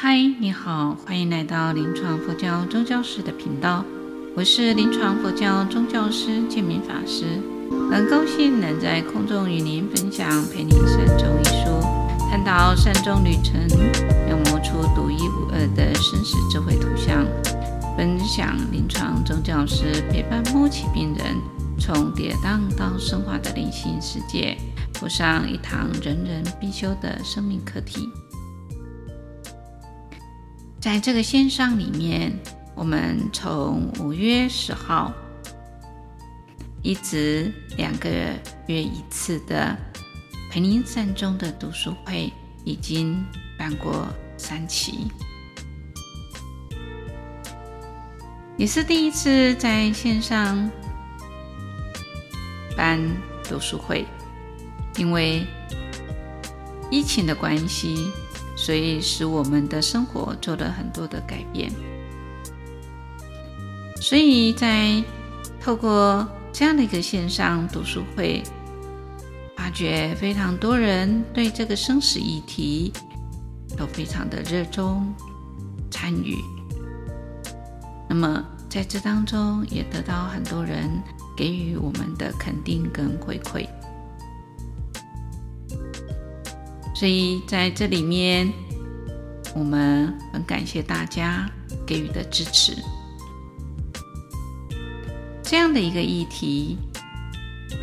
嗨，你好，欢迎来到临床佛教宗教师的频道，我是临床佛教宗教师建明法师，很高兴能在空中与您分享《陪你善终》一书，探讨善终旅程，描摹出独一无二的生死智慧图像，分享临床宗教师陪伴末期病人从跌宕到升华的灵性世界，补上一堂人人必修的生命课题。在这个线上里面，我们从五月十号一直两个月一次的陪您善终的读书会，已经办过三期，也是第一次在线上办读书会，因为疫情的关系。所以使我们的生活做了很多的改变，所以在透过这样的一个线上读书会，发觉非常多人对这个生死议题都非常的热衷参与。那么在这当中也得到很多人给予我们的肯定跟回馈。所以在这里面，我们很感谢大家给予的支持。这样的一个议题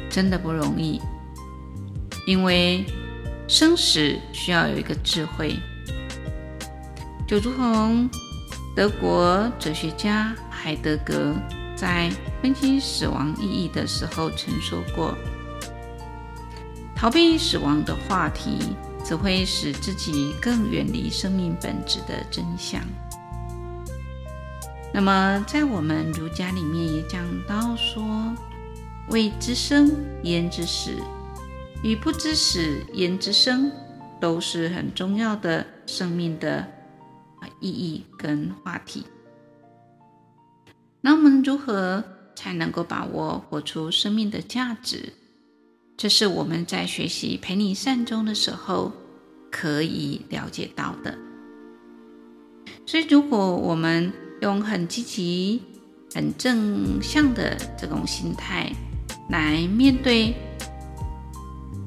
真的不容易，因为生死需要有一个智慧。就如同德国哲学家海德格在分析死亡意义的时候曾说过：“逃避死亡的话题。”只会使自己更远离生命本质的真相。那么，在我们儒家里面也讲到说：“未知生，焉知死？与不知死，焉知生？”都是很重要的生命的意义跟话题。那我们如何才能够把握活出生命的价值？这是我们在学习陪你善终的时候可以了解到的。所以，如果我们用很积极、很正向的这种心态来面对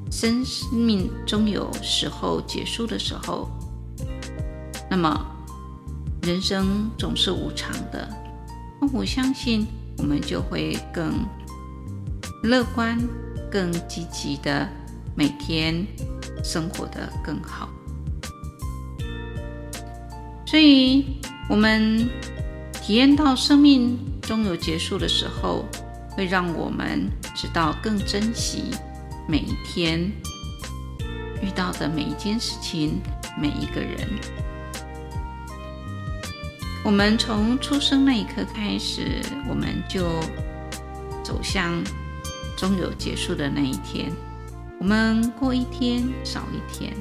生命终有时候结束的时候，那么人生总是无常的。那我相信，我们就会更乐观。更积极的每天生活得更好，所以我们体验到生命终有结束的时候，会让我们知道更珍惜每一天遇到的每一件事情，每一个人。我们从出生那一刻开始，我们就走向。终有结束的那一天，我们过一天少一天，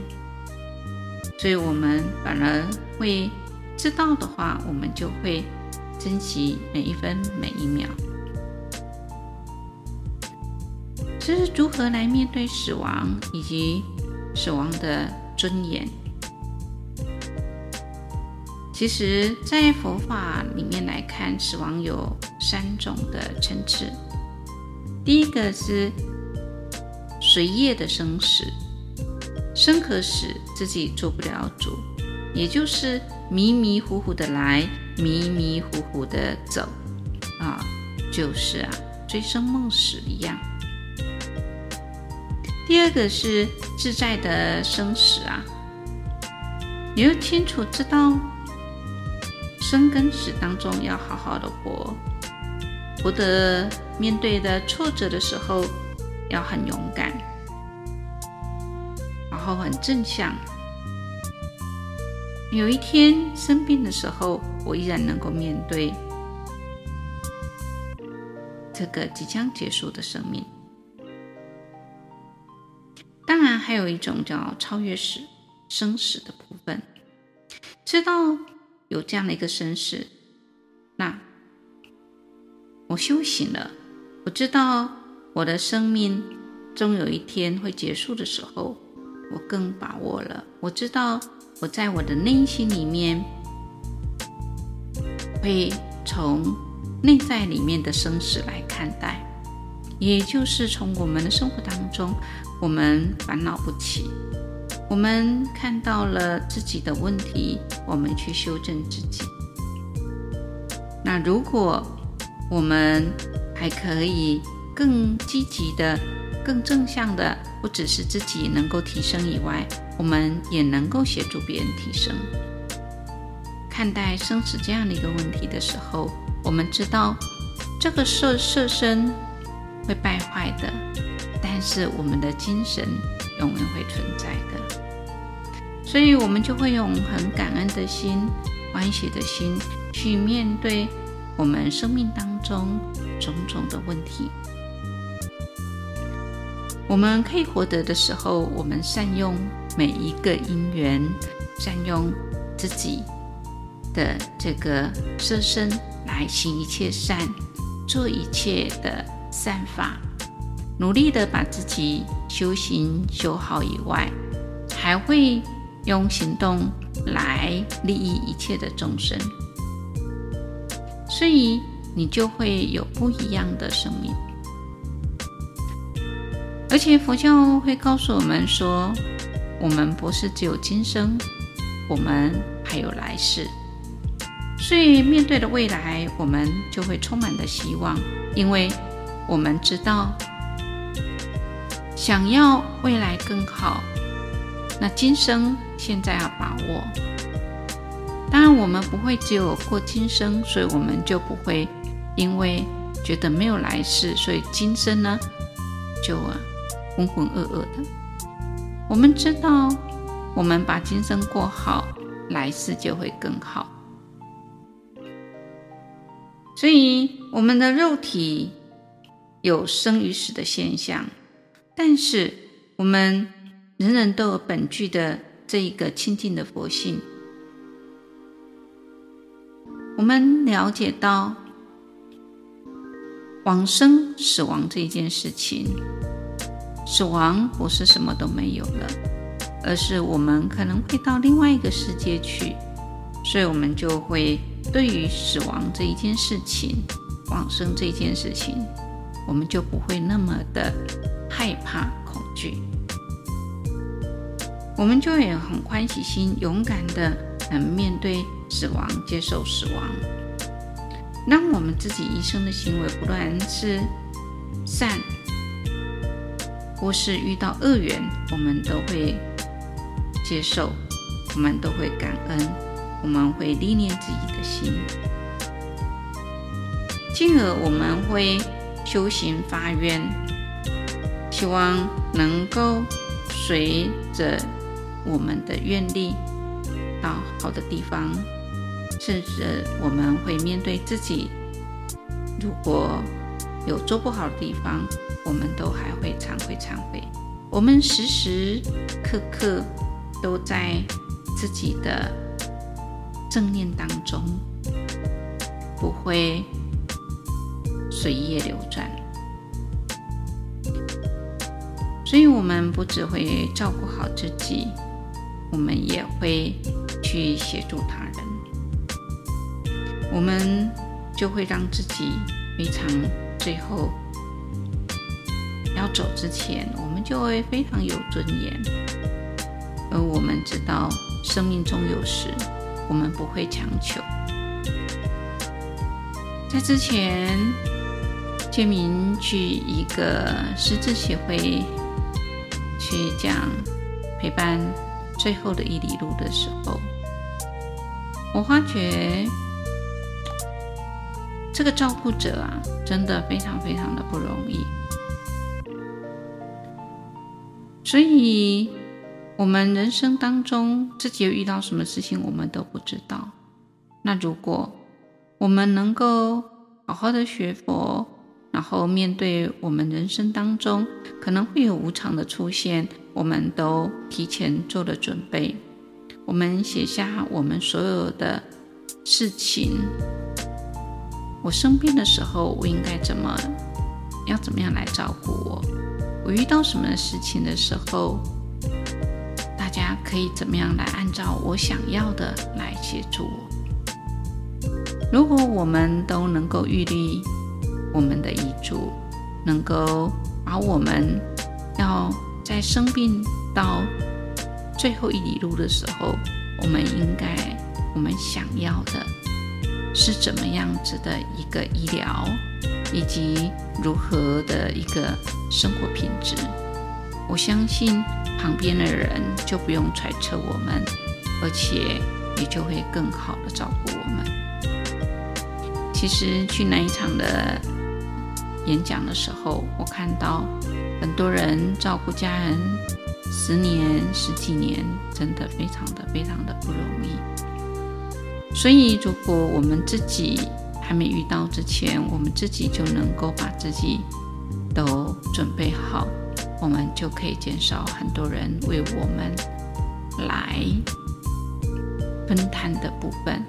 所以我们反而会知道的话，我们就会珍惜每一分每一秒。这是如何来面对死亡以及死亡的尊严？其实，在佛法里面来看，死亡有三种的层次。第一个是随业的生死，生和死自己做不了主，也就是迷迷糊糊的来，迷迷糊糊的走，啊，就是啊，醉生梦死一样。第二个是自在的生死啊，你要清楚知道生跟死当中要好好的活。活得面对的挫折的时候，要很勇敢，然后很正向。有一天生病的时候，我依然能够面对这个即将结束的生命。当然，还有一种叫超越死、生死的部分，知道有这样的一个生死，那。我修行了，我知道我的生命终有一天会结束的时候，我更把握了。我知道我在我的内心里面，会从内在里面的生死来看待，也就是从我们的生活当中，我们烦恼不起，我们看到了自己的问题，我们去修正自己。那如果我们还可以更积极的、更正向的，不只是自己能够提升以外，我们也能够协助别人提升。看待生死这样的一个问题的时候，我们知道这个色色身会败坏的，但是我们的精神永远会存在的。所以，我们就会用很感恩的心、欢喜的心去面对我们生命当中种种的问题。我们可以获得的时候，我们善用每一个因缘，善用自己的这个色身来行一切善，做一切的善法，努力的把自己修行修好以外，还会用行动来利益一切的众生，所以你就会有不一样的生命。而且佛教会告诉我们说，我们不是只有今生，我们还有来世。所以面对的未来，我们就会充满的希望，因为我们知道，想要未来更好，那今生现在要把握。当然，我们不会只有过今生，所以我们就不会因为觉得没有来世，所以今生呢，就。浑浑噩噩的，我们知道，我们把今生过好，来世就会更好。所以，我们的肉体有生与死的现象，但是我们人人都有本具的这一个清净的佛性。我们了解到往生、死亡这一件事情。死亡不是什么都没有了，而是我们可能会到另外一个世界去，所以我们就会对于死亡这一件事情、往生这一件事情，我们就不会那么的害怕、恐惧，我们就也很欢喜心、勇敢的能面对死亡、接受死亡，让我们自己一生的行为，不断是善。或是遇到恶缘，我们都会接受，我们都会感恩，我们会历练自己的心，进而我们会修行发愿，希望能够随着我们的愿力到好的地方，甚至我们会面对自己，如果有做不好的地方。我们都还会忏悔忏悔，我们时时刻刻都在自己的正念当中，不会随业流转。所以，我们不只会照顾好自己，我们也会去协助他人，我们就会让自己非常最后。要走之前，我们就会非常有尊严。而我们知道，生命中有时我们不会强求。在之前，建明去一个失智协会去讲陪伴最后的一里路的时候，我发觉这个照顾者啊，真的非常非常的不容易。所以，我们人生当中自己遇到什么事情，我们都不知道。那如果我们能够好好的学佛，然后面对我们人生当中可能会有无常的出现，我们都提前做了准备。我们写下我们所有的事情。我生病的时候，我应该怎么，要怎么样来照顾我？我遇到什么事情的时候，大家可以怎么样来按照我想要的来协助我。如果我们都能够预立我们的遗嘱，能够把我们要在生病到最后一里路的时候，我们应该我们想要的是怎么样子的一个医疗，以及如何的一个生活品质。我相信旁边的人就不用揣测我们，而且也就会更好的照顾我们。其实去那一场的。演讲的时候，我看到很多人照顾家人十年、十几年，真的非常的、非常的不容易。所以，如果我们自己还没遇到之前，我们自己就能够把自己都准备好，我们就可以减少很多人为我们来分摊的部分，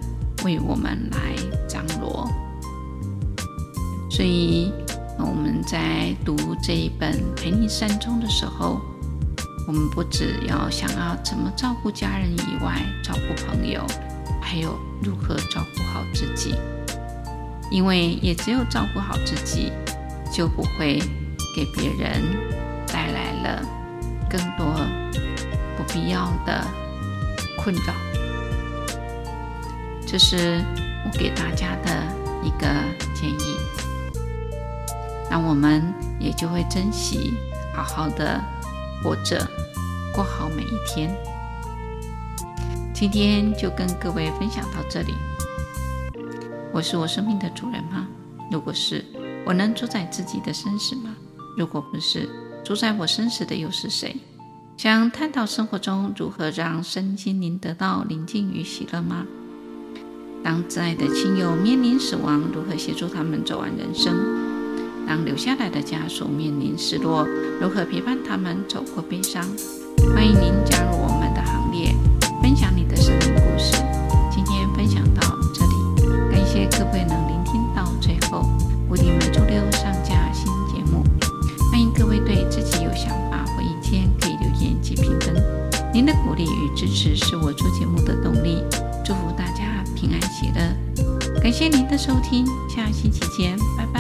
为我们来张罗。所以。我们在读这一本《陪你善终》的时候，我们不只要想要怎么照顾家人以外，照顾朋友，还有如何照顾好自己。因为也只有照顾好自己，就不会给别人带来了更多不必要的困扰。这是我给大家的一个建议。那我们也就会珍惜，好好的活着，过好每一天。今天就跟各位分享到这里。我是我生命的主人吗？如果是，我能主宰自己的生死吗？如果不是，主宰我生死的又是谁？想探讨生活中如何让身心灵得到宁静与喜乐吗？当挚爱的亲友面临死亡，如何协助他们走完人生？当留下来的家属面临失落，如何陪伴他们走过悲伤？欢迎您加入我们的行列，分享的收听，下星期见，拜拜。